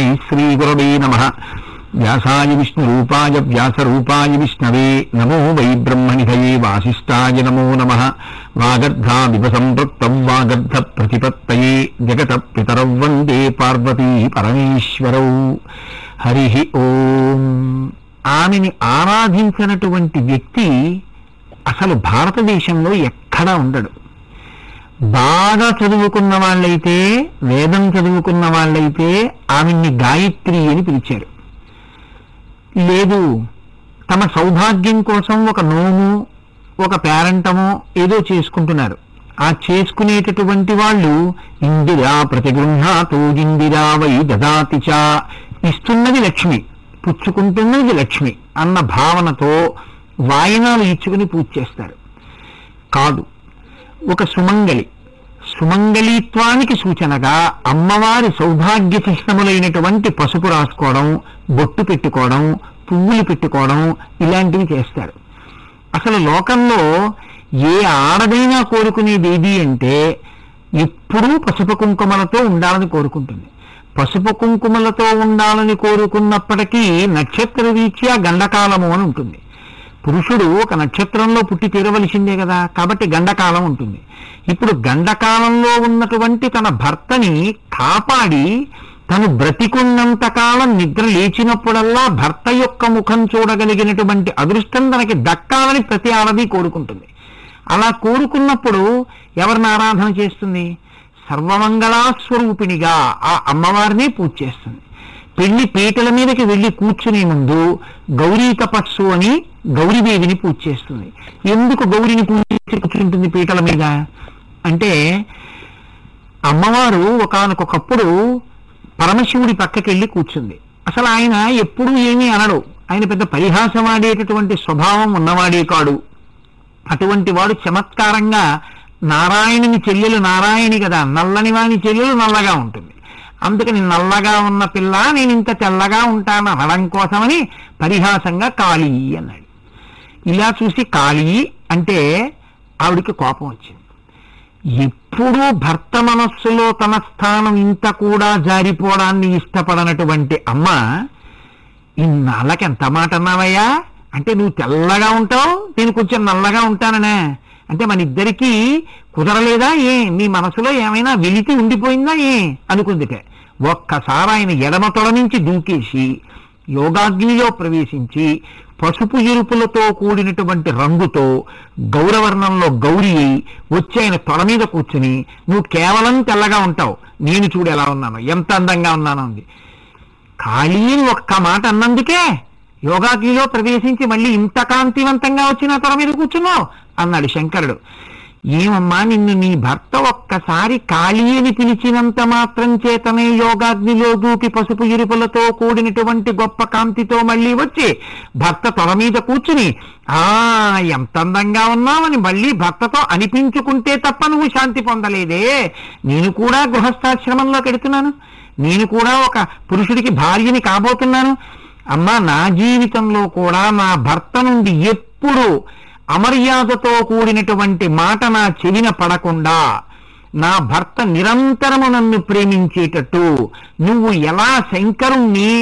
తస్మై శ్రీ గురవే నమ. వ్యాసాయ విష్ణురూపాయ వ్యాసరూపాయ విష్ణవే నమో వై బ్రహ్మనిధయే వాసిష్టాయ నమో నమ. వాగర్ధావివ సంపృక్తం వాగర్ధ ప్రతిపత్తయే జగత పితరౌ వందే పార్వతీ పరమేశ్వరౌ. హరి ఓం. ఆమెని ఆరాధించినటువంటి వ్యక్తి అసలు భారతదేశంలో ఎక్కడా ఉండడు. బాగా చదువుకున్న వాళ్ళైతే వేదం చదువుకున్న వాళ్ళైతే ఆమెని గాయత్రి అని పిలిచారు. లేదు తమ సౌభాగ్యం కోసం ఒక నోము ఒక పేరంటము ఏదో చేసుకుంటున్నారు. ఆ చేసుకునేటటువంటి వాళ్ళు ఇందిరా ప్రతిగృహాతో ఇందిరా వై దదాతి చ ఇస్తున్నది లక్ష్మి పుచ్చుకుంటున్నది లక్ష్మి అన్న భావనతో వాయనాలు ఇచ్చుకుని పూజ చేస్తారు. కాదు ఒక సుమంగళి. సుమంగళీత్వానికి సూచనగా అమ్మవారి సౌభాగ్య చిహ్నములైనటువంటి పసుపు రాసుకోవడం బొట్టు పెట్టుకోవడం పువ్వులు పెట్టుకోవడం ఇలాంటివి చేస్తారు. అసలు లోకంలో ఏ ఆడదైనా కోరుకునేది ఏది అంటే ఎప్పుడూ పసుపు కుంకుమలతో ఉండాలని కోరుకుంటుంది. పసుపు కుంకుమలతో ఉండాలని కోరుకున్నప్పటికీ నక్షత్ర రీత్యా గండకాలము అని ఉంటుంది. పురుషుడు ఒక నక్షత్రంలో పుట్టి తీరవలసిందే కదా. కాబట్టి గండకాలం ఉంటుంది. ఇప్పుడు గండకాలంలో ఉన్నటువంటి తన భర్తని కాపాడి తను బ్రతికున్నంత కాలం నిద్ర లేచినప్పుడల్లా భర్త యొక్క ముఖం చూడగలిగినటువంటి అదృష్టం తనకి దక్కాలని ప్రతి ఆడది కోరుకుంటుంది. అలా కోరుకున్నప్పుడు ఎవరిని ఆరాధన చేస్తుంది? సర్వమంగళాస్వరూపిణిగా ఆ అమ్మవారిని పూజ చేస్తుంది. పెళ్ళి పీటల మీదకి వెళ్ళి కూర్చునే ముందు గౌరీ తపస్సు అని గౌరీదేవిని పూజ చేస్తుంది. ఎందుకు గౌరిని పూజ చేసి కూర్చుంటుంది పీటల మీద? అంటే అమ్మవారు ఒకనకొకప్పుడు పరమశివుడి పక్కకెళ్ళి కూర్చుంది. అసలు ఆయన ఎప్పుడూ ఏమీ అనడు. ఆయన పెద్ద పరిహాసం ఆడేటటువంటి స్వభావం ఉన్నవాడే కాడు. అటువంటి వాడు చమత్కారంగా నారాయణుని చెల్లెలు నారాయణి కదా. నల్లని వాని చెల్లెలు నల్లగా ఉంటుంది. అందుకని నల్లగా ఉన్న పిల్ల నేను ఇంత తెల్లగా ఉంటాను అనడం కోసమని పరిహాసంగా కాళీ అన్నాడు. ఇలా చూసి కాళీ అంటే ఆవిడికి కోపం వచ్చింది. ఎప్పుడూ భర్త మనస్సులో తన స్థానం ఇంత కూడా జారిపోవడాన్ని ఇష్టపడనటువంటి అమ్మ ఇన్నాళ్ళకి ఎంత మాట అన్నావయ్యా? అంటే నువ్వు తెల్లగా ఉంటావు నేను కొంచెం నల్లగా ఉంటాననే. అంటే మన ఇద్దరికీ కుదరలేదా ఏ? నీ మనసులో ఏమైనా వెలితి ఉండిపోయిందా ఏ? అనుకుందిటే. ఒక్కసారి ఆయన ఎడమ తొడ నుంచి దూకేసి యోగాగ్నిలో ప్రవేశించి పసుపు ఎరుపులతో కూడినటువంటి రంగుతో గౌరవర్ణంలో గౌరి అయి వచ్చి ఆయన తొడ మీద కూర్చుని నువ్వు కేవలం తెల్లగా ఉంటావు నేను చూడు ఎలా ఉన్నాను ఎంత అందంగా ఉన్నాను అంది. ఖాళీ ఒక్క మాట అన్నందుకే యోగాగ్నిలో ప్రవేశించి మళ్ళీ ఇంత కాంతివంతంగా వచ్చి నా మీద కూర్చున్నావు? అన్నాడు శంకరుడు. ఏమమ్మా నిన్ను నీ భర్త ఒక్కసారి ఖాళీ అని పిలిచినంత మాత్రం చేతనే యోగాగ్నిలో దూకి పసుపు ఇరుపులతో కూడినటువంటి గొప్ప కాంతితో మళ్ళీ వచ్చి భర్త తొల మీద కూర్చుని ఆ ఎంత అందంగా ఉన్నావని మళ్ళీ భర్తతో అనిపించుకుంటే తప్ప నువ్వు శాంతి పొందలేదే. నేను కూడా గృహస్థాశ్రమంలో కెడుతున్నాను నేను కూడా ఒక పురుషుడికి భార్యని కాబోతున్నాను. అమ్మా నా జీవితంలో కూడా నా భర్త నుండి ఎప్పుడు అమర్యాదతో కూడినటువంటి మాట నా చెవిన పడకుండా నా భర్త నిరంతరము నన్ను ప్రేమించేటట్టు నువ్వు ఎలా శంకరుణ్ణి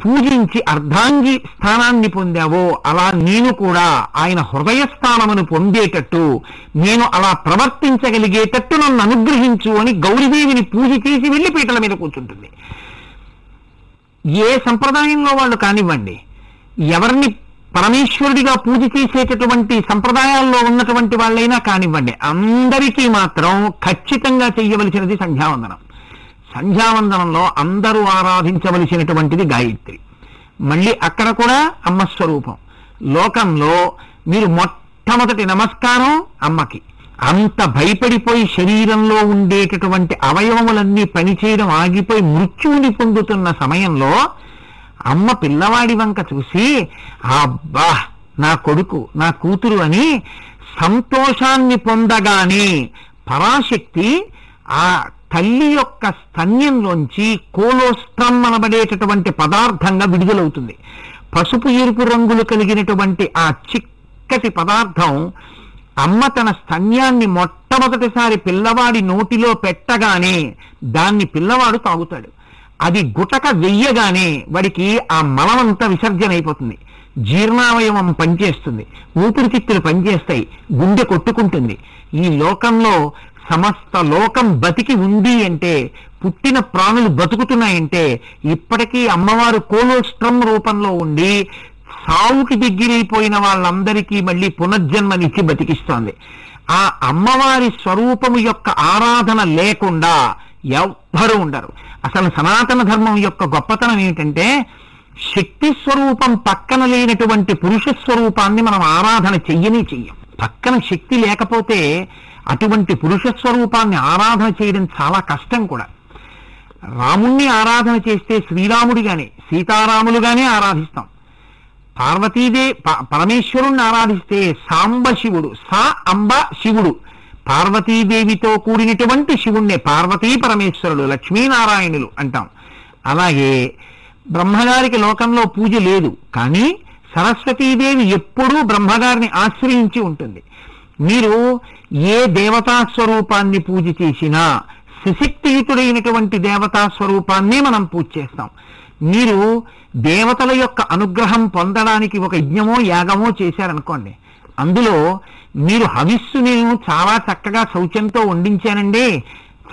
పూజించి అర్ధాంగి స్థానాన్ని పొందావో అలా నేను కూడా ఆయన హృదయ స్థానమును పొందేటట్టు నేను అలా ప్రవర్తించగలిగేటట్టు నన్ను అనుగ్రహించు అని గౌరీదేవిని పూజ చేసి వెళ్ళి పీటల మీద కూర్చుంటుంది. ఏ సంప్రదాయంలో వాళ్ళు కానివ్వండి ఎవరిని పరమేశ్వరుడిగా పూజ చేసేటటువంటి సంప్రదాయాల్లో ఉన్నటువంటి వాళ్ళైనా కానివ్వండి అందరికీ మాత్రం ఖచ్చితంగా చెయ్యవలసినది సంధ్యావందనం. సంధ్యావందనంలో అందరూ ఆరాధించవలసినటువంటిది గాయత్రి. మళ్ళీ అక్కడ కూడా అమ్మ స్వరూపం. లోకంలో మీరు మొట్టమొదటి నమస్కారం అమ్మకి. అంత భయపడిపోయి శరీరంలో ఉండేటటువంటి అవయవములన్నీ పనిచేయడం ఆగిపోయి మృత్యువుని పొందుతున్న సమయంలో అమ్మ పిల్లవాడి వంక చూసి అబ్బా నా కొడుకు నా కూతురు అని సంతోషాన్ని పొందగానే పరాశక్తి ఆ తల్లి యొక్క స్తన్యంలోంచి కోలోస్త్రం అనబడేటటువంటి పదార్థంగా విడుదలవుతుంది. పసుపు ఎరుపు రంగులు కలిగినటువంటి ఆ చిక్కటి పదార్థం అమ్మ తన స్తన్యాన్ని మొట్టమొదటిసారి పిల్లవాడి నోటిలో పెట్టగానే దాన్ని పిల్లవాడు తాగుతాడు. అది గుటక వెయ్యగానే వాడికి ఆ మలమంతా విసర్జన అయిపోతుంది జీర్ణావయవం పనిచేస్తుంది. ఊపిరితిత్తులు పనిచేస్తాయి. గుండె కొట్టుకుంటుంది. ఈ లోకంలో సమస్త లోకం బతికి ఉంది అంటే పుట్టిన ప్రాణులు బతుకుతున్నాయంటే ఇప్పటికీ అమ్మవారు కోలోస్ట్రమ్ రూపంలో ఉండి సావుకి దగ్గరైపోయిన వాళ్ళందరికీ మళ్ళీ పునర్జన్మనిచ్చి బతికిస్తోంది. ఆ అమ్మవారి స్వరూపము యొక్క ఆరాధన లేకుండా ఎవ్వరూ ఉండరు. అసలు సనాతన ధర్మం యొక్క గొప్పతనం ఏమిటంటే శక్తి స్వరూపం పక్కన లేనటువంటి పురుష స్వరూపాన్ని మనం ఆరాధన చెయ్యని చెయ్యం. పక్కన శక్తి లేకపోతే అటువంటి పురుష స్వరూపాన్ని ఆరాధన చేయడం చాలా కష్టం కూడా. రాముణ్ణి ఆరాధన చేస్తే శ్రీరాముడిగానే సీతారాములుగానే ఆరాధిస్తాం. పార్వతీదే ప- పరమేశ్వరుణ్ణి ఆరాధిస్తే సాంబ శివుడు సా అంబ శివుడు పార్వతీదేవితో కూడినటువంటి శివుణ్ణి పార్వతీ పరమేశ్వరుడు లక్ష్మీనారాయణులు అంటాం. అలాగే బ్రహ్మగారికి లోకంలో పూజ లేదు కానీ సరస్వతీదేవి ఎప్పుడూ బ్రహ్మగారిని ఆశ్రయించి ఉంటుంది. మీరు ఏ దేవతా స్వరూపాన్ని పూజ చేసినా సుశక్తియుతుడైనటువంటి దేవతా స్వరూపాన్నే మనం పూజ చేస్తాం. మీరు దేవతల యొక్క అనుగ్రహం పొందడానికి ఒక యజ్ఞమో యాగమో చేశారనుకోండి అందులో మీరు హవిస్సు నేను చాలా చక్కగా శౌచంతో వండించానండి.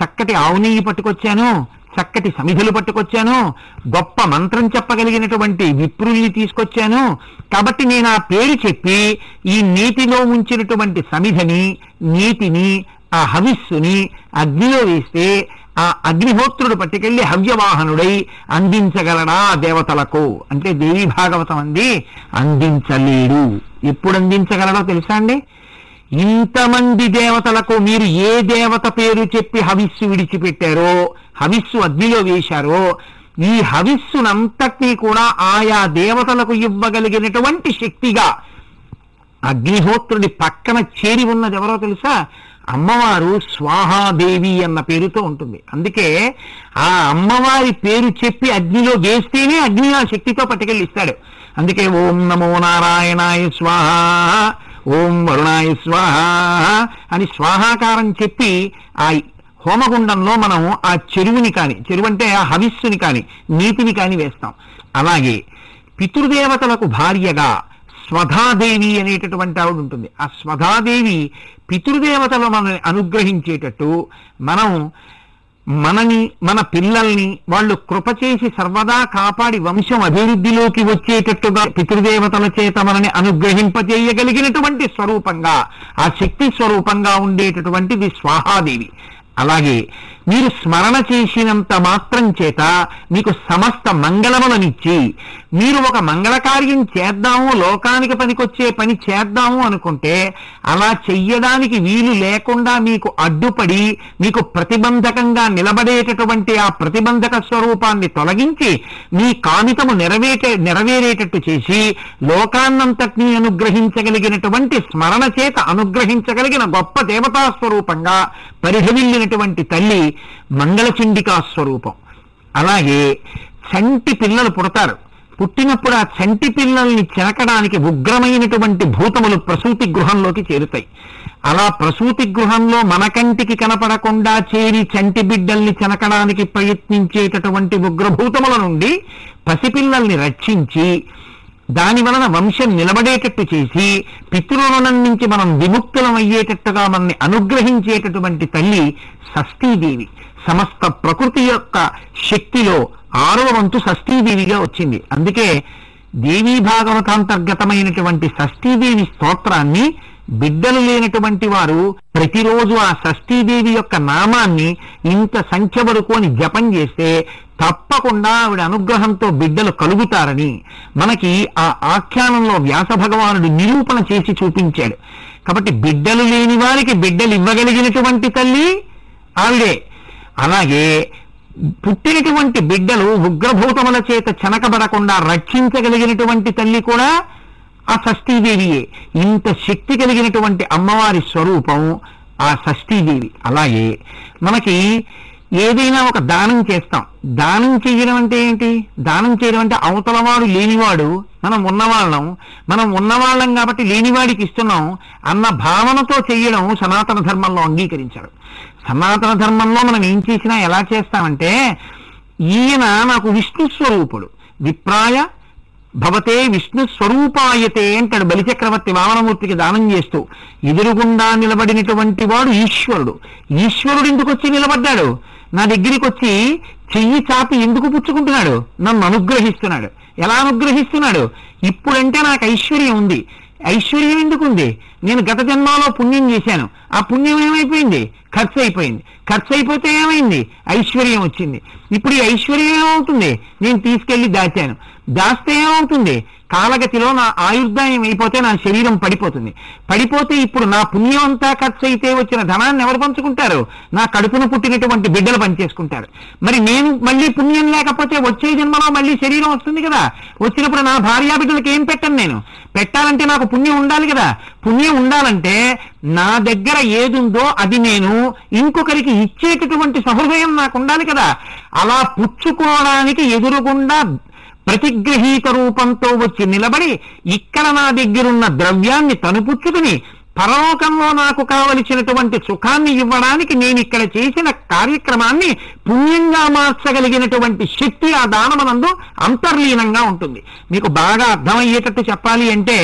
చక్కటి ఆవు నెయ్యి పట్టుకొచ్చాను. చక్కటి సమిధులు పట్టుకొచ్చాను. గొప్ప మంత్రం చెప్పగలిగినటువంటి విప్రుల్ని తీసుకొచ్చాను. కాబట్టి నేను ఆ పేరు చెప్పి ఈ నీటిలో ఉంచినటువంటి సమిధని నీటిని ఆ హవిస్సుని అగ్నిలో వేస్తే ఆ అగ్నిహోత్రుడు పట్టుకెళ్ళి హవ్యవాహనుడై అందించగలడా దేవతలకు? అంటే దేవి భాగవతం అంది అందించలేడు. ఎప్పుడు అందించగలడో తెలుసా అండి? ఇంతమంది దేవతలకు మీరు ఏ దేవత పేరు చెప్పి హవిస్సు విడిచిపెట్టారో హవిస్సు అగ్నిలో వేశారో ఈ హవిస్సునంతటినీ కూడా ఆయా దేవతలకు ఇవ్వగలిగినటువంటి శక్తిగా అగ్నిహోత్రుడి పక్కన చేరి ఉన్నది ఎవరో తెలుసా? అమ్మవారు స్వాహాదేవి అన్న పేరుతో ఉంటుంది. అందుకే ఆ అమ్మవారి పేరు చెప్పి అగ్నిలో వేస్తేనే అగ్ని ఆ శక్తితో పట్టుకెళ్ళిస్తాడు. అందుకే ఓం నమో నారాయణాయ స్వాహ ఓం వరుణాయ స్వాహ అని స్వాహాకారం చెప్పి ఆ హోమగుండంలో మనం ఆ చెరువుని కాని చెరువు అంటే ఆ హవిస్సుని కాని నీతిని కాని వేస్తాం. అలాగే పితృదేవతలకు భార్యగా స్వధాదేవి అనేటటువంటి ఆవిడ ఉంటుంది. ఆ స్వధాదేవి పితృదేవతలు మనల్ని అనుగ్రహించేటట్టు మనం మనని మన పిల్లల్ని వాళ్ళు కృప చేసి సర్వదా కాపాడి వంశం అభివృద్ధిలోకి వచ్చేటట్టుగా పితృదేవతల చేత మనని అనుగ్రహింపజేయగలిగినటువంటి స్వరూపంగా ఆ శక్తి స్వరూపంగా ఉండేటటువంటిది స్వాహాదేవి. అలాగే మీరు స్మరణ చేసినంత మాత్రం చేత మీకు సమస్త మంగళములనిచ్చి మీరు ఒక మంగళకార్యం చేద్దాము లోకానికి పనికొచ్చే పని చేద్దాము అనుకుంటే అలా చెయ్యడానికి వీలు లేకుండా మీకు అడ్డుపడి మీకు ప్రతిబంధకంగా నిలబడేటటువంటి ఆ ప్రతిబంధక స్వరూపాన్ని తొలగించి మీ కామితము నెరవేటే నెరవేరేటట్టు చేసి లోకాన్నంతటినీ అనుగ్రహించగలిగినటువంటి స్మరణ చేత అనుగ్రహించగలిగిన గొప్ప దేవతా స్వరూపంగా పరిహమిల్లినటువంటి తల్లి మంగళచండికా స్వరూపం అలాగే చంటి పిల్లలు పుడతారు. పుట్టినప్పుడు ఆ చంటి పిల్లల్ని చెరకడానికి ఉగ్రమైనటువంటి భూతములు ప్రసూతి గృహంలోకి చేరుతాయి. అలా ప్రసూతి గృహంలో మన కంటికి కనపడకుండా చేరి చంటి బిడ్డల్ని చెనకడానికి ప్రయత్నించేటటువంటి ఉగ్రభూతముల నుండి పసిపిల్లల్ని రక్షించి దాని వలన వంశం నిలబడేటట్టు చేసి పితృరుణం నుంచి మనం విముక్తులం అయ్యేటట్టుగా మనల్ని అనుగ్రహించేటటువంటి తల్లి షష్ఠీదేవి. సమస్త ప్రకృతి యొక్క శక్తిలో ఆరవ వంతు షష్ఠీదేవిగా వచ్చింది. అందుకే దేవీ భాగవతాంతర్గతమైనటువంటి షష్ఠీదేవి స్తోత్రాన్ని బిడ్డలు లేనటువంటి వారు ప్రతిరోజు ఆ షష్ఠీదేవి యొక్క నామాన్ని ఇంత సంఖ్య వరకు అని జపం చేస్తే తప్పకుండా ఆవిడ అనుగ్రహంతో బిడ్డలు కలుగుతారని మనకి ఆ ఆఖ్యానంలో వ్యాస భగవానుడు నిరూపణ చేసి చూపించాడు. కాబట్టి బిడ్డలు లేని వారికి బిడ్డలు ఇవ్వగలిగినటువంటి తల్లి ఆవిడే. అలాగే పుట్టినటువంటి బిడ్డలు ఉగ్రభూతముల చేత చెనకబడకుండా రక్షించగలిగినటువంటి తల్లి కూడా ఆ షష్ఠీదేవియే. ఇంత శక్తి కలిగినటువంటి అమ్మవారి స్వరూపం ఆ షష్ఠీదేవి. అలాగే మనకి ఏదైనా ఒక దానం చేస్తాం. దానం చేయడం అంటే ఏంటి? దానం చేయడం అంటే అవతలవాడు లేనివాడు మనం ఉన్నవాళ్ళం. మనం ఉన్నవాళ్ళం కాబట్టి లేనివాడికి ఇస్తున్నాం అన్న భావనతో చేయడం సనాతన ధర్మంలో అంగీకరించారు సనాతన ధర్మంలో మనం ఏం చేసినా ఎలా చేస్తామంటే ఈయన నాకు విష్ణు స్వరూపుడు. విప్రాయ భవతే విష్ణు స్వరూపాయతే అంటాడు బలిచక్రవర్తి వామనమూర్తికి దానం చేస్తూ. ఎదురుగుండా నిలబడినటువంటి వాడు ఈశ్వరుడు. ఈశ్వరుడు ఎందుకు వచ్చి నిలబడ్డాడు? నా దగ్గరికి వచ్చి చెయ్యి చాపి ఎందుకు పుచ్చుకుంటున్నాడు? నన్ను అనుగ్రహిస్తున్నాడు. ఎలా అనుగ్రహిస్తున్నాడు? ఇప్పుడంటే నాకు ఐశ్వర్యం ఉంది. ఐశ్వర్యం ఎందుకుంది? నేను గత జన్మలో పుణ్యం చేశాను. ఆ పుణ్యం ఏమైపోయింది? ఖర్చు అయిపోయింది. ఖర్చు అయిపోతే ఏమైంది? ఐశ్వర్యం వచ్చింది. ఇప్పుడు ఈ ఐశ్వర్యం ఏమవుతుంది? నేను తీసుకెళ్ళి దాచాను. దాస్తే ఏమవుతుంది? కాలగతిలో నా ఆయుర్దాయం అయిపోతే నా శరీరం పడిపోతుంది. పడిపోతే ఇప్పుడు నా పుణ్యం అంతా ఖర్చు అయితే వచ్చిన ధనాన్ని ఎవరు పంచుకుంటారు? నా కడుపున పుట్టినటువంటి బిడ్డలు పనిచేసుకుంటారు. మరి నేను మళ్ళీ పుణ్యం లేకపోతే వచ్చే జన్మలో మళ్ళీ శరీరం వస్తుంది కదా? వచ్చినప్పుడు నా భార్యా బిడ్డలకు ఏం పెట్టను నేను? పెట్టాలంటే నాకు పుణ్యం ఉండాలి కదా? పుణ్యం ఉండాలంటే నా దగ్గర ఏదుందో అది నేను ఇంకొకరికి ఇచ్చేటటువంటి సహృదయం నాకు ఉండాలి కదా. అలా పుచ్చుకోవడానికి ఎదురుగుండా ప్రతిగ్రహీత రూపంతో వచ్చి నిలబడి ఇక్కడ నా దగ్గరున్న ద్రవ్యాన్ని తనుపుచ్చుకుని పరలోకంలో నాకు కావలసినటువంటి సుఖాన్ని ఇవ్వడానికి నేను ఇక్కడ చేసిన కార్యక్రమాన్ని పుణ్యంగా మార్చగలిగినటువంటి శక్తి ఆ దానమనందు అంతర్లీనంగా ఉంటుంది. మీకు బాగా అర్థమయ్యేటట్టు చెప్పాలి అంటే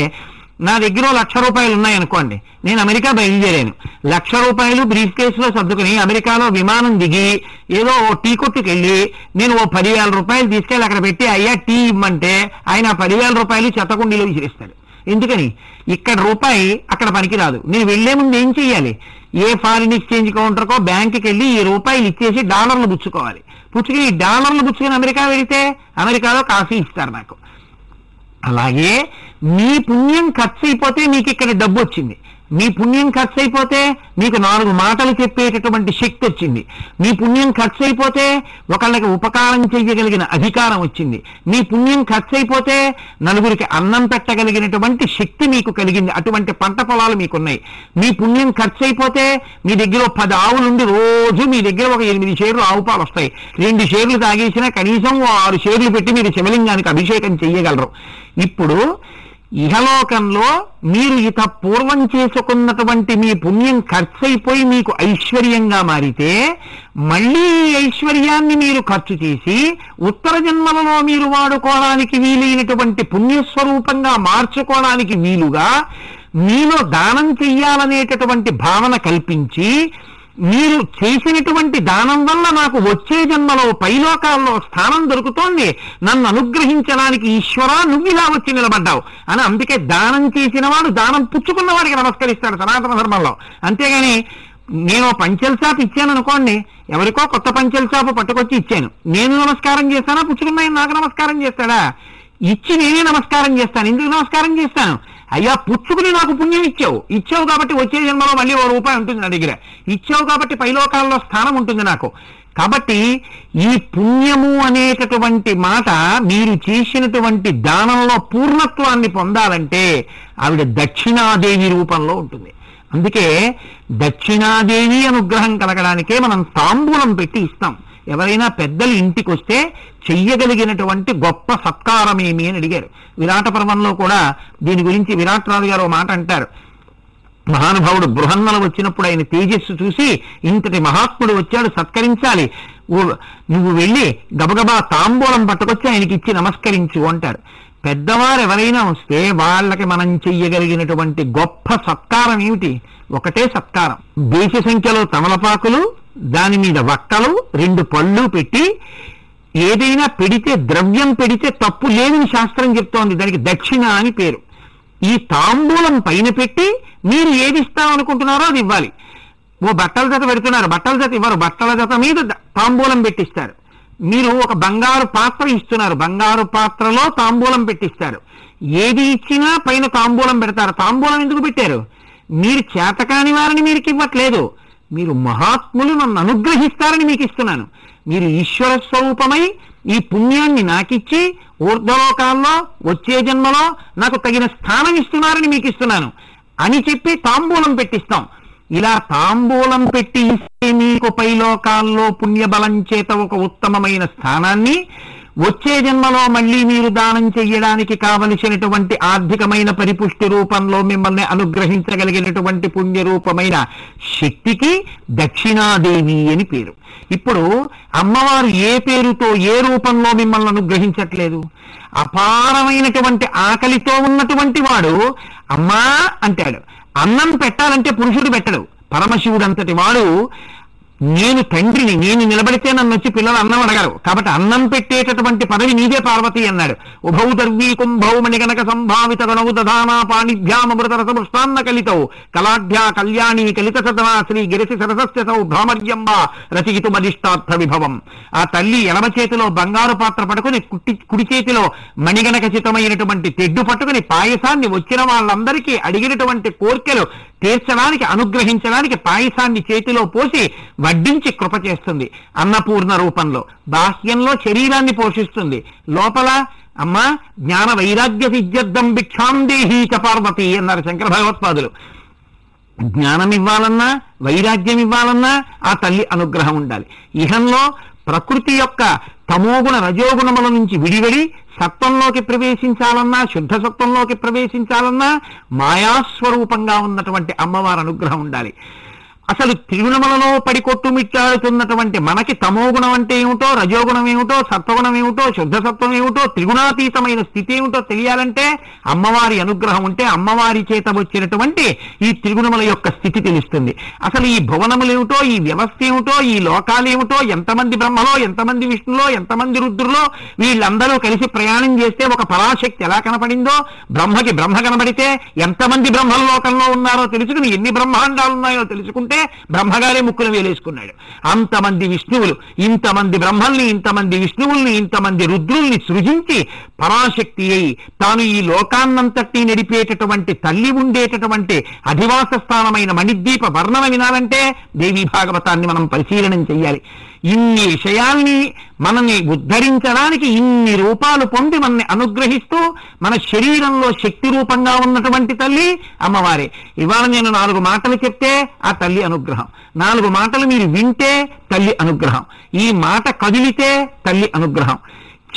నా దగ్గర లక్ష రూపాయలు ఉన్నాయనుకోండి నేను అమెరికా బయలుదేరాను. లక్ష రూపాయలు బ్రీఫ్ కేసులో సర్దుకుని అమెరికాలో విమానం దిగి ఏదో ఓ టీ కొట్టుకు వెళ్ళి నేను ఓ పదివేల రూపాయలు తీసుకెళ్ళి అక్కడ పెట్టి అయ్యా టీ ఇమ్మంటే ఆయన పదివేల రూపాయలు చెత్తకుండీలో విసిరిస్తాడు ఎందుకని? ఇక్కడ రూపాయి అక్కడ పనికిరాదు. నేను వెళ్ళే ముందు ఏం చెయ్యాలి? ఏ ఫారిన్ ఎక్స్చేంజ్ కౌంటర్కో బ్యాంకుకి వెళ్ళి ఈ రూపాయలు ఇచ్చేసి డాలర్లు పుచ్చుకోవాలి. పుచ్చుకుని ఈ డాలర్లు పుచ్చుకుని అమెరికా వెళితే అమెరికాలో కాఫీ ఇస్తారు నాకు. అలాగే మీ పుణ్యం ఖర్చు అయిపోతే మీకు ఇక్కడ డబ్బు వచ్చింది. మీ పుణ్యం ఖర్చు అయిపోతే మీకు నాలుగు మాటలు చెప్పేటటువంటి శక్తి వచ్చింది. మీ పుణ్యం ఖర్చు అయిపోతే ఒకళ్ళకి ఉపకారం చేయగలిగిన అధికారం వచ్చింది. మీ పుణ్యం ఖర్చు అయిపోతే నలుగురికి అన్నం పెట్టగలిగినటువంటి శక్తి మీకు కలిగింది. అటువంటి పంట పొలాలు మీకున్నాయి. మీ పుణ్యం ఖర్చు అయిపోతే మీ దగ్గర పది పది ఆవులుండి రోజు మీ దగ్గర ఒక ఎనిమిది షేర్లు ఆవు పాలు వస్తాయి. రెండు షేర్లు తాగేసినా కనీసం ఆరు షేర్లు పెట్టి మీరు శివలింగానికి అభిషేకం చేయగలరు ఇప్పుడు ఇహలోకంలో మీరు ఇత పూర్వం చేసుకున్నటువంటి మీ పుణ్యం ఖర్చయిపోయి మీకు ఐశ్వర్యంగా మారితే మళ్ళీ ఈ ఐశ్వర్యాన్ని మీరు ఖర్చు చేసి ఉత్తర జన్మలలో మీరు వాడుకోవడానికి వీలైనటువంటి పుణ్యస్వరూపంగా మార్చుకోవడానికి వీలుగా మీలో దానం చెయ్యాలనేటటువంటి భావన కల్పించి మీరు చేసినటువంటి దానం వల్ల నాకు వచ్చే జన్మలో పైలోకాల్లో స్థానం దొరుకుతోంది. నన్ను అనుగ్రహించడానికి ఈశ్వరా నువ్వు ఇలా వచ్చి నిలబడ్డావు అని అందుకే దానం చేసిన వాడు దానం పుచ్చుకున్న వాడికి నమస్కరిస్తాడు సనాతన ధర్మంలో. అంతేగాని నేను పంచల్ పంచెల షాప్ ఇచ్చాను అనుకోండి ఎవరికో కొత్త పంచల్ షాప్ పట్టుకొచ్చి ఇచ్చాను. నేను నమస్కారం చేస్తానా? పుచ్చుకున్న నాకు నమస్కారం చేస్తాడా? ఇచ్చి నేనే నమస్కారం చేస్తాను. ఎందుకు నమస్కారం చేస్తాను? అయ్యా పుచ్చుకుని నాకు పుణ్యం ఇచ్చావు. ఇచ్చావు కాబట్టి వచ్చే జన్మలో మళ్ళీ ఓ రూపాయి ఉంటుంది నా దగ్గర. ఇచ్చావు కాబట్టి పైలోకాల్లో స్థానం ఉంటుంది నాకు. కాబట్టి ఈ పుణ్యము అనేటటువంటి మాట మీరు చేసినటువంటి దానంలో పూర్ణత్వాన్ని పొందాలంటే ఆవిడ దక్షిణాదేవి రూపంలో ఉంటుంది. అందుకే దక్షిణాదేవి అనుగ్రహం కలగడానికే మనం తాంబూలం పెట్టి ఇస్తాం. ఎవరైనా పెద్దలు ఇంటికి వస్తే చెయ్యగలిగినటువంటి గొప్ప సత్కారం ఏమి అని అడిగారు. విరాట పర్వంలో కూడా దీని గురించి విరాట్రాజు గారు ఓ మాట అంటారు. మహానుభావుడు బృహన్నలు వచ్చినప్పుడు ఆయన తేజస్సు చూసి ఇంతటి మహాత్ముడు వచ్చాడు సత్కరించాలి. నువ్వు వెళ్ళి గబగబా తాంబూలం పట్టుకొచ్చి ఆయనకి ఇచ్చి నమస్కరించు అంటారు. పెద్దవారు ఎవరైనా వస్తే వాళ్ళకి మనం చెయ్యగలిగినటువంటి గొప్ప సత్కారం ఏమిటి? ఒకటే సత్కారం. దేశ సంఖ్యలో తమలపాకులు దాని మీద వక్కలు రెండు పళ్ళు పెట్టి ఏదైనా పెడితే ద్రవ్యం పెడితే తప్పు లేదని శాస్త్రం చెప్తోంది. దానికి దక్షిణ అని పేరు. ఈ తాంబూలం పైన పెట్టి మీరు ఏది ఇస్తామనుకుంటున్నారో అది ఇవ్వాలి. ఓ బట్టల జత పెడుతున్నారు. బట్టల జత ఇవ్వరు. బట్టల జత మీద తాంబూలం పెట్టిస్తారు. మీరు ఒక బంగారు పాత్ర ఇస్తున్నారు. బంగారు పాత్రలో తాంబూలం పెట్టిస్తారు. ఏది ఇచ్చినా పైన తాంబూలం పెడతారు. తాంబూలం ఎందుకు పెట్టారు? మీరు చేతకాని వారిని మీరు ఇవ్వట్లేదు మీరు మహాత్ములు నన్ను అనుగ్రహిస్తారని మీకు ఇస్తున్నాను. మీరు ఈశ్వర స్వరూపమై ఈ పుణ్యాన్ని నాకిచ్చి ఊర్ధలోకాల్లో వచ్చే జన్మలో నాకు తగిన స్థానం ఇస్తున్నారని మీకు ఇస్తున్నాను. అని చెప్పి తాంబూలం పెట్టిస్తాం. ఇలా తాంబూలం పెట్టి ఇస్తే మీకు పైలోకాల్లో పుణ్యబలం చేత ఒక ఉత్తమమైన స్థానాన్ని వచ్చే జన్మలో మళ్ళీ మీరు దానం చెయ్యడానికి కావలసినటువంటి ఆర్థికమైన పరిపుష్టి రూపంలో మిమ్మల్ని అనుగ్రహించగలిగినటువంటి పుణ్య రూపమైన శక్తికి దక్షిణాదేవి అని పేరు. ఇప్పుడు అమ్మవారు ఏ పేరుతో ఏ రూపంలో మిమ్మల్ని అనుగ్రహించట్లేదు? అపారమైనటువంటి ఆకలితో ఉన్నటువంటి వాడు అమ్మా అంటాడు. అన్నం పెట్టాలంటే పురుషుడు పెట్టడు. పరమశివుడు అంతటి వాడు నేను తండ్రిని నేను నిలబడితే నన్ను వచ్చి పిల్లలు అన్నం అడగారు. కాబట్టి అన్నం పెట్టేటటువంటి పదవి నీదే పార్వతి అన్నాడు. ఉభౌ దర్వీ కుంభౌ మణిగణక సంభావిత గణౌ దధానా పాణిభ్యామృత రసమృష్టాన్న కలితౌ. కళాఢ్యా కళ్యాణి కలిత సదనా శ్రీ గిరిసి సరసస్యతౌ భ్రామర్యంబ రచయితు మదిష్టార్థ విభవం. ఆ తల్లి ఎడమ చేతిలో బంగారు పాత్ర పట్టుకుని కుట్టి కుడి చేతిలో మణిగణక చితమైనటువంటి తెడ్డు పట్టుకుని పాయసాన్ని వచ్చిన వాళ్ళందరికీ అడిగినటువంటి కోర్కెలు తీర్చడానికి అనుగ్రహించడానికి పాయసాన్ని చేతిలో పోసి వడ్డించి కృప చేస్తుంది. అన్నపూర్ణ రూపంలో బాహ్యంలో శరీరాన్ని పోషిస్తుంది. లోపల అమ్మ జ్ఞాన వైరాగ్య విద్యర్థం భిక్షాం దేహీ పార్వతి అన్నారు శంకర భగవత్పాదులు. జ్ఞానం ఇవ్వాలన్నా వైరాగ్యం ఇవ్వాలన్నా ఆ తల్లి అనుగ్రహం ఉండాలి. ఇహంలో ప్రకృతి యొక్క తమోగుణ రజోగుణముల నుంచి విడివడి సత్వంలోకి ప్రవేశించాలన్నా శుద్ధ సత్వంలోకి ప్రవేశించాలన్నా మాయాస్వరూపంగా ఉన్నటువంటి అమ్మవారి అనుగ్రహం ఉండాలి. అసలు తిరుమలలో పడి కొట్టుమిట్టాడుతున్నటువంటి మనకి తమోగుణం అంటే ఏమిటో రజోగుణం ఏమిటో సత్వగుణం ఏమిటో శుద్ధ సత్వం ఏమిటో త్రిగుణాతీతమైన స్థితి ఏమిటో తెలియాలంటే అమ్మవారి అనుగ్రహం ఉంటే అమ్మవారి చేత వచ్చినటువంటి ఈ త్రిగుణముల యొక్క స్థితి తెలుస్తుంది. అసలు ఈ భువనములు ఏమిటో ఈ వ్యవస్థ ఏమిటో ఈ లోకాలు ఏమిటో ఎంతమంది బ్రహ్మలో ఎంతమంది విష్ణులో ఎంతమంది రుద్రులో వీళ్ళందరూ కలిసి ప్రయాణం చేస్తే ఒక పరాశక్తి ఎలా కనపడిందో బ్రహ్మకి బ్రహ్మ కనబడితే ఎంతమంది బ్రహ్మల లోకంలో ఉన్నారో తెలుసుకుని ఎన్ని బ్రహ్మాండాలు ఉన్నాయో తెలుసుకుంటే బ్రహ్మగారే ముక్కులు వేలేసుకున్నాడు. అంతమంది విష్ణువులు ఇంతమంది బ్రహ్మల్ని ఇంతమంది విష్ణువుల్ని ఇంతమంది రుద్రుల్ని సృజించి పరాశక్తి అయి తాను ఈ లోకాన్నంతటి నడిపేటటువంటి తల్లి ఉండేటటువంటి అధివాస స్థానమైన మణిద్వీప వర్ణన వినాలంటే దేవీ భాగవతాన్ని మనం పరిశీలనం చేయాలి ఇన్ని విషయాల్ని మనల్ని ఉద్ధరించడానికి ఇన్ని రూపాలు పొంది మనల్ని అనుగ్రహిస్తూ మన శరీరంలో శక్తి రూపంగా ఉన్నటువంటి తల్లి అమ్మవారే. ఇవాళ నేను నాలుగు మాటలు చెప్తే ఆ తల్లి అనుగ్రహం. నాలుగు మాటలు మీరు వింటే తల్లి అనుగ్రహం. ఈ మాట కదిలితే తల్లి అనుగ్రహం.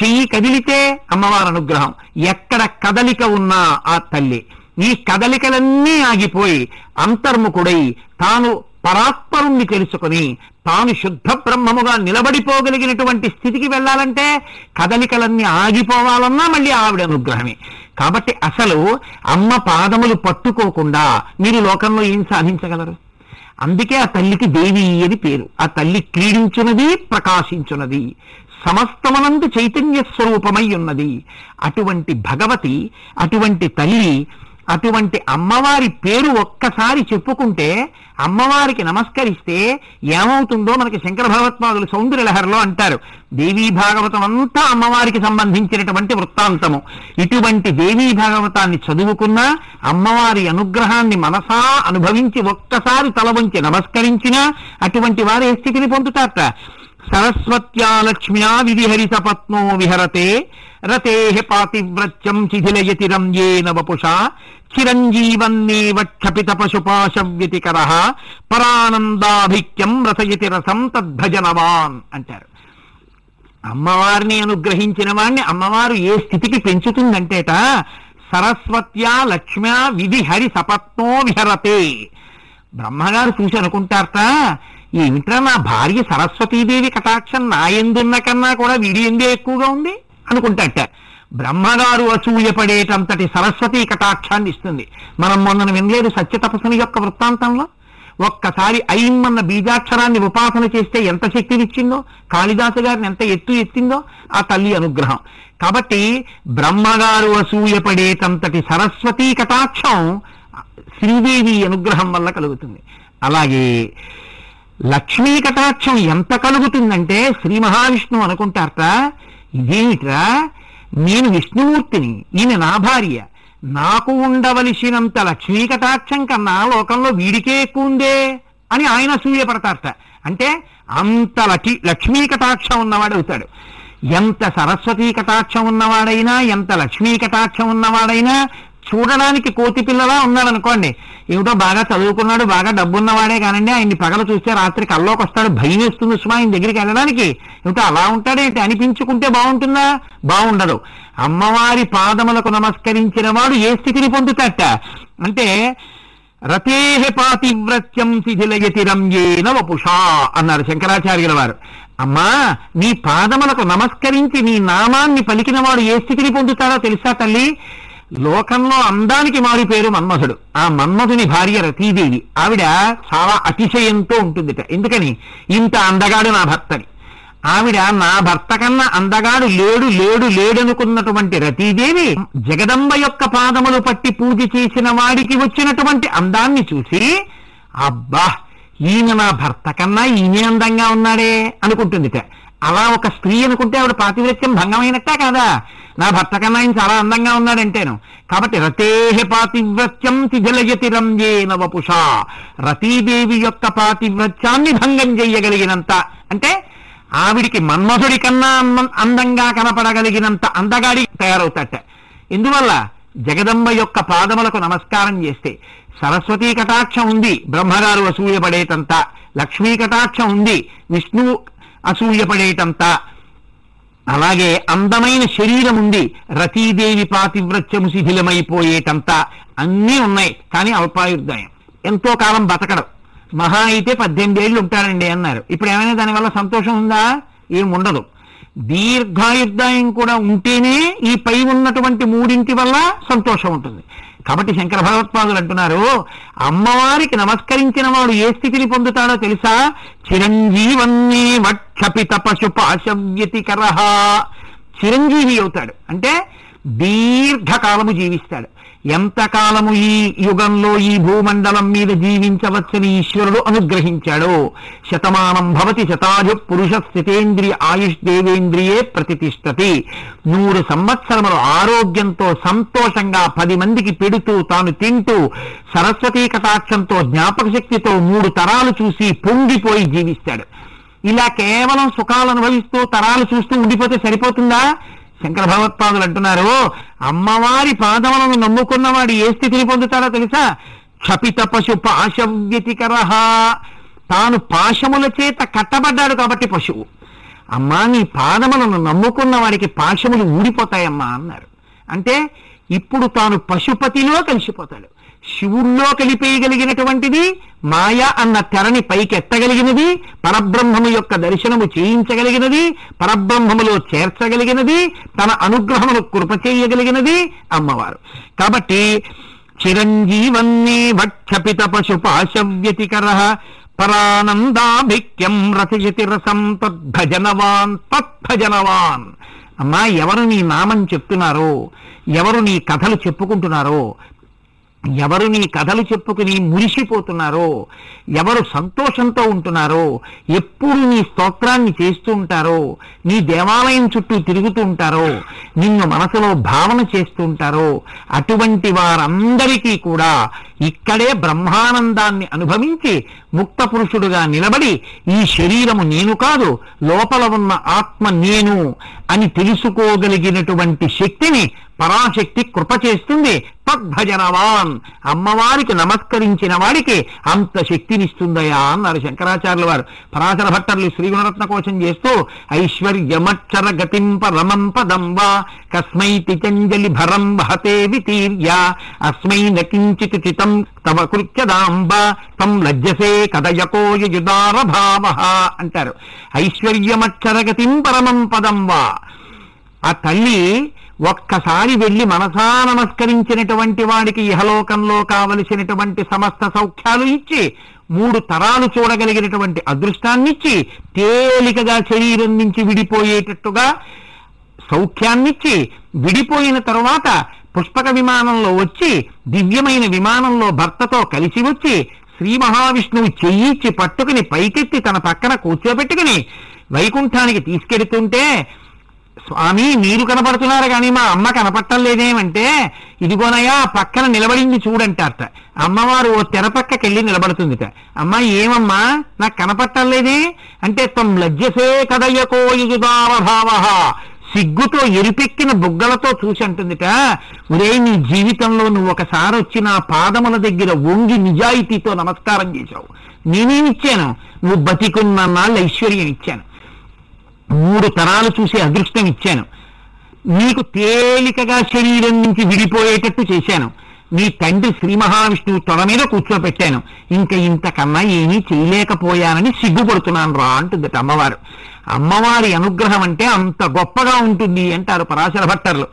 చెయ్యి కదిలితే అమ్మవారి అనుగ్రహం. ఎక్కడ కదలిక ఉన్నా ఆ తల్లి. ఈ కదలికలన్నీ ఆగిపోయి అంతర్ముఖుడై తాను పరాత్పరుణ్ణి తెలుసుకుని తాను శుద్ధ బ్రహ్మముగా నిలబడిపోగలిగినటువంటి స్థితికి వెళ్ళాలంటే కదలికలన్నీ ఆగిపోవాలన్నా మళ్ళీ ఆవిడ అనుగ్రహమే. కాబట్టి అసలు అమ్మ పాదములు పట్టుకోకుండా మీరు లోకంలో ఏం సాధించగలరు? అందుకే ఆ తల్లికి దేవి అని పేరు. ఆ తల్లి క్రీడించున్నది ప్రకాశించున్నది సమస్తమనందు చైతన్య స్వరూపమై ఉన్నది. అటువంటి భగవతి అటువంటి తల్లి అటువంటి అమ్మవారి పేరు ఒక్కసారి చెప్పుకుంటే అమ్మవారికి నమస్కరిస్తే ఏమవుతుందో మనకి శంకర భగవత్పాదులు సౌందర్యలహరిలో అంటారు. దేవీ భాగవతం అంతా అమ్మవారికి సంబంధించినటువంటి వృత్తాంతము. ఇటువంటి దేవీ భాగవతాన్ని చదువుకున్నా అమ్మవారి అనుగ్రహాన్ని మనసా అనుభవించి ఒక్కసారి తల వంచి నమస్కరించినా అటువంటి వారు ఏ స్థితిని పొందుతారట? సరస్వత్యా లక్ష్మ్యా విధిహరిత పత్నో విహరతే రతే పాతివ్రత్యం శిథిలయతి రంజేన వపుషా చిరంజీవన్నేవ క్షపిత పశుపాశవ్యతికర పరానందాభిక్యం రసయతి రసం తద్భజనవాన్ అంటారు. అమ్మవారిని అనుగ్రహించిన వాణ్ణి అమ్మవారు ఏ స్థితికి పెంచుతుందంటేట సరస్వత్యా లక్ష్మ్యా విధి హరి సపత్నో విహరతే. బ్రహ్మగారు చూసి అనుకుంటారట ఏమిట్రా నా భార్య సరస్వతీదేవి కటాక్షం నా ఎందున్న కన్నా కూడా వీడి ఎందే ఎక్కువగా ఉంది? అనుకుంటాట బ్రహ్మగారు అసూయపడేటంతటి సరస్వతీ కటాక్షాన్ని ఇస్తుంది. మనం మొన్న వినలేదు సత్యతపస్సుని యొక్క వృత్తాంతంలో. ఒక్కసారి ఐం అన్న బీజాక్షరాన్ని ఉపాసన చేస్తే ఎంత శక్తినిచ్చిందో కాళిదాసు గారిని ఎంత ఎత్తు ఎత్తిందో ఆ తల్లి అనుగ్రహం. కాబట్టి బ్రహ్మగారు అసూయపడేటంతటి సరస్వతీ కటాక్షం శ్రీదేవి అనుగ్రహం వల్ల కలుగుతుంది. అలాగే లక్ష్మీ కటాక్షం ఎంత కలుగుతుందంటే శ్రీ మహావిష్ణువు అనుకుంటారట. ఇదేమిట్రా? నేను విష్ణుమూర్తిని ఈయన నా భార్య. నాకు ఉండవలసినంత లక్ష్మీ కటాక్షం కన్నా లోకంలో వీడికే ఎక్కువ ఉందే అని ఆయన సూయపడతారట. అంటే అంత లకి లక్ష్మీ కటాక్షం ఉన్నవాడు అవుతాడు. ఎంత సరస్వతీ కటాక్షం ఉన్నవాడైనా ఎంత లక్ష్మీ కటాక్షం ఉన్నవాడైనా చూడడానికి కోతి పిల్లలా ఉన్నాడు అనుకోండి. ఏమిటో బాగా చదువుకున్నాడు బాగా డబ్బున్నవాడే కానండి ఆయన్ని పగల చూస్తే రాత్రి కల్లోకి వస్తాడు భయం వేస్తుంది సుమా ఆయన దగ్గరికి వెళ్ళడానికి. ఏమిటో అలా ఉంటాడేంటి అనిపించుకుంటే బాగుంటుందా? బాగుండదు. అమ్మవారి పాదములకు నమస్కరించిన వాడు ఏ స్థితిని పొందుతాట? అంటే రతేహ పాతివ్రత్యం శిథిలయతి రంజేన వపుషా అన్నారు శంకరాచార్యుల వారు. అమ్మా నీ పాదములకు నమస్కరించి నీ నామాన్ని పలికిన వాడు ఏ స్థితిని పొందుతారో తెలుసా తల్లి? లోకంలో అందానికి మారి పేరు మన్మథుడు ఆ మన్మథుని భార్య రతీదేవి. ఆవిడ చాలా అతిశయంతో ఉంటుందిట. ఎందుకని? ఇంత అందగాడు నా భర్తని. ఆవిడ నా భర్త కన్నా అందగాడు లేడు లేడు లేడనుకున్నటువంటి రతీదేవి జగదంబ యొక్క పాదములు పట్టి పూజ చేసిన వాడికి వచ్చినటువంటి అందాన్ని చూసి అబ్బా ఈయన నా భర్త కన్నా ఈయనే అందంగా ఉన్నాడే అనుకుంటుందిట. అలా ఒక స్త్రీ అనుకుంటే ఆవిడ పాతివ్రత్యం భంగమైనట్టే కాదా. నా భర్త కన్నా ఆయన చాలా అందంగా ఉన్నాడంటేను. కాబట్టి రతేహ పాతివ్రత్యం తిజలయతి రంజేన వపుష రతీదేవి యొక్క పాతివ్రత్యాన్ని భంగం చెయ్యగలిగినంత. అంటే ఆవిడికి మన్మధుడి కన్నా అందంగా కనపడగలిగినంత అందగాడి తయారవుతాట ఎందువల్ల జగదంబ యొక్క పాదములకు నమస్కారం చేస్తే సరస్వతీ కటాక్షం ఉంది బ్రహ్మగారు అసూయపడేటంత. లక్ష్మీ కటాక్షం ఉంది విష్ణువు అసూయపడేటంత. అలాగే అందమైన శరీరం ఉంది రతీదేవి పాతివ్రత్యము శిథిలమైపోయేటంత. అన్నీ ఉన్నాయి కానీ అల్పాయుర్దాయం. ఎంతో కాలం బతకడం. మహా అయితే పద్దెనిమిది ఏళ్ళు ఉంటారండి అన్నారు. ఇప్పుడు ఏమైనా దానివల్ల సంతోషం ఉందా? ఏం ఉండదు. దీర్ఘాయుర్దాయం కూడా ఉంటేనే ఈ పై ఉన్నటువంటి మూడింటి వల్ల సంతోషం ఉంటుంది. కాబట్టి శంకర భగవత్పాదులు అంటున్నారు అమ్మవారికి నమస్కరించిన వాడు ఏ స్థితిని పొందుతాడో తెలుసా? చిరంజీవన్నీ వక్షపిత పశు పాశవ్యతికర చిరంజీవి అవుతాడు. అంటే దీర్ఘకాలము జీవిస్తాడు. ఎంతకాలము ఈ యుగంలో ఈ భూమండలం మీద జీవించవచ్చని ఈశ్వరుడు అనుగ్రహించాడో. శతమానం భవతి శతాజు పురుష స్థితేంద్రియ ఆయుష్ దేవేంద్రియే ప్రతిష్టతి నూరు సంవత్సరములు ఆరోగ్యంతో సంతోషంగా పది మందికి పెడుతూ తాను తింటూ సరస్వతీ కటాక్షంతో జ్ఞాపక శక్తితో మూడు తరాలు చూసి పొంగిపోయి జీవిస్తాడు. ఇలా కేవలం సుఖాలు అనుభవిస్తూ తరాలు చూస్తూ ఉండిపోతే సరిపోతుందా? శంకర భగవత్పాదులు అంటున్నారు అమ్మవారి పాదములను నమ్ముకున్నవాడు ఏ స్థితిని పొందుతాడో తెలుసా? క్షపిత పశు పాశవ్యతికర తాను పాశముల చేత కట్టబడ్డాడు కాబట్టి పశువు. అమ్మా నీ పాదములను నమ్ముకున్న వాడికి పాశములు ఊడిపోతాయమ్మా అన్నారు. అంటే ఇప్పుడు తాను పశుపతిలో కలిసిపోతాడు. శివుల్లో కలిపేయగలిగినటువంటిది మాయ అన్న తెరని పైకెత్తగలిగినది పరబ్రహ్మము యొక్క దర్శనము చేయించగలిగినది పరబ్రహ్మములో చేర్చగలిగినది తన అనుగ్రహమును కృప చేయగలిగినది అమ్మవారు. కాబట్టి చిరంజీవన్నీ భక్షపిత పశు పాశవ్యతికర పరానందాభిక్యం రచయతి రసం తద్భజనవాన్ తద్భజనవాన్. అమ్మా ఎవరు నీ నామం చెప్తున్నారో ఎవరు నీ కథలు చెప్పుకుంటున్నారో ఎవరు నీ కథలు చెప్పుకుని మురిసిపోతున్నారో ఎవరు సంతోషంతో ఉంటున్నారో ఎప్పుడు నీ స్తోత్రాన్ని చేస్తూ ఉంటారో నీ దేవాలయం చుట్టూ తిరుగుతూ ఉంటారో నిన్ను మనసులో భావన చేస్తూ ఉంటారో అటువంటి వారందరికీ కూడా ఇక్కడే బ్రహ్మానందాన్ని అనుభవించి ముక్త పురుషుడుగా నిలబడి ఈ శరీరము నేను కాదు లోపల ఉన్న ఆత్మ నేను అని తెలుసుకోగలిగినటువంటి శక్తిని పరాశక్తి కృప చేస్తుంది తద్భజనవాన్. అమ్మవారికి నమస్కరించిన వాడికి అంత శక్తినిస్తుందయా అన్నారు శంకరాచార్యుల వారు పరాశర భట్టర్లు శ్రీగుణరత్న కోసం చేస్తూ ఐశ్వర్యమక్షర గతింప రమం పదం వా కస్మై తిచంజలి భరం వహతే వితీర్య అస్మై నకించిత్ చితం తవ కృత్యదాంబ తం లజ్జసే కదయకో యుదార భావ అంటారు. ఐశ్వర్యమక్షరగతిం పరమం పదం వా. ఆ తల్లి ఒక్కసారి వెళ్ళి మనసా నమస్కరించినటువంటి వాడికి ఇహలోకంలో కావలసినటువంటి సమస్త సౌఖ్యాలు ఇచ్చి మూడు తరాలు చూడగలిగినటువంటి అదృష్టాన్నిచ్చి తేలికగా శరీరం నుంచి విడిపోయేటట్టుగా సౌఖ్యాన్నిచ్చి విడిపోయిన తరువాత పుష్పక విమానంలో వచ్చి దివ్యమైన విమానంలో భర్తతో కలిసి వచ్చి శ్రీ మహావిష్ణువు చెయ్యిచ్చి పట్టుకుని పైకెత్తి తన పక్కన కూర్చోబెట్టుకుని వైకుంఠానికి తీసుకెడుతుంటే స్వామి మీరు కనపడుతున్నారు కానీ మా అమ్మ కనపడటం లేదేమంటే ఇదిగోనయ్యా పక్కన నిలబడింది చూడంటారట. అమ్మవారు ఓ తెర పక్కకెళ్ళి నిలబడుతుందిట. అమ్మ ఏమమ్మా నాకు కనపడటం లేదే? అంటే తం లజ్జసే కదయ్యకో యుజుదావభావ సిగ్గుతో ఎరిపెక్కిన బుగ్గలతో చూసి అంటుందిట ఒరే నీ జీవితంలో నువ్వు ఒకసారి వచ్చి నా పాదముల దగ్గర వంగి నిజాయితీతో నమస్కారం చేశావు. నేనేమిచ్చాను నువ్వు బతికున్న నాళ్ళు ఐశ్వర్యం ఇచ్చాను. మూడు తరాలు చూసే అదృష్టం ఇచ్చాను. నీకు తేలికగా శరీరం నుంచి విడిపోయేటట్టు చేశాను. నీ తండ్రి శ్రీ మహావిష్ణువు తొడ మీద కూర్చోపెట్టాను. ఇంకా ఇంతకన్నా ఏమీ చేయలేకపోయానని సిగ్గుపడుతున్నాను రా అంటుందట అమ్మవారు. అమ్మవారి అనుగ్రహం అంటే అంత గొప్పగా ఉంటుంది అంటారు పరాశర భట్టర్లు.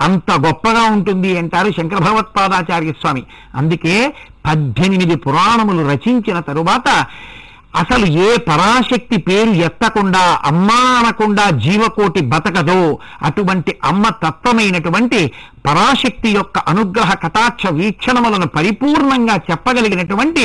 అంత గొప్పగా ఉంటుంది అంటారు శంకర భగవత్పాదాచార్య స్వామి. అందుకే పద్దెనిమిది పురాణములు రచించిన తరువాత అసలు ఏ పరాశక్తి పేరు ఎత్తకుండా అమ్మా అనకుండా జీవకోటి బతకదో అటువంటి అమ్మ తత్వమైనటువంటి పరాశక్తి యొక్క అనుగ్రహ కటాక్ష వీక్షణములను పరిపూర్ణంగా చెప్పగలిగినటువంటి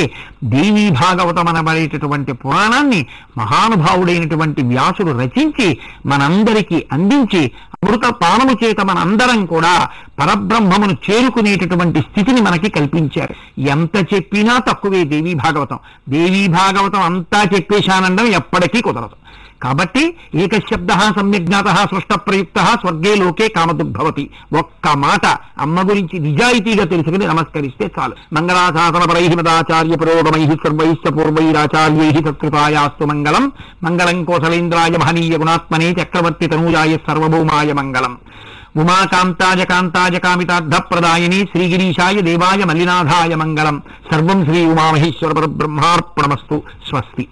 దేవీ భాగవతం అనబడేటటువంటి పురాణాన్ని మహానుభావుడైనటువంటి వ్యాసుడు రచించి మనందరికీ అందించి అమృత పానము చేత మనందరం కూడా పరబ్రహ్మమును చేరుకునేటటువంటి స్థితిని మనకి కల్పించారు. ఎంత చెప్పినా తక్కువే దేవీ భాగవతం. దేవీ భాగవతం అంతా చెప్పేశానండం ఎప్పటికీ కుదరదు. కాబట్టి ఏకశబ్ద సమ్యజ్ఞాత సృష్ట ప్రయుక్త స్వర్గే లోకే కామదుర్భవతి. ఒక్క మాట అమ్మ గురించి నిజాయితీగా తెలుసుకుని నమస్కరిస్తే చాలు. మంగళాశాసన పరై మదాచార్య పురోగమై సర్వైశ్చ పూర్వైరాచార్యై సత్కృతాయాస్తు మంగళం. మంగళం కోసలేంద్రాయ మహనీయ గుణాత్మనే చక్రవర్తి తనూజాయ సర్వభౌమాయ మంగళం. ఉమాకాంతాయ కాంతాయ కామితార్థప్రదాయిని శ్రీగిరీశాయ దేవాయ మల్లినాథాయ మంగళం సర్వం శ్రీ ఉమామహేశ్వర పరబ్రహ్మార్పణమస్తు స్వస్తి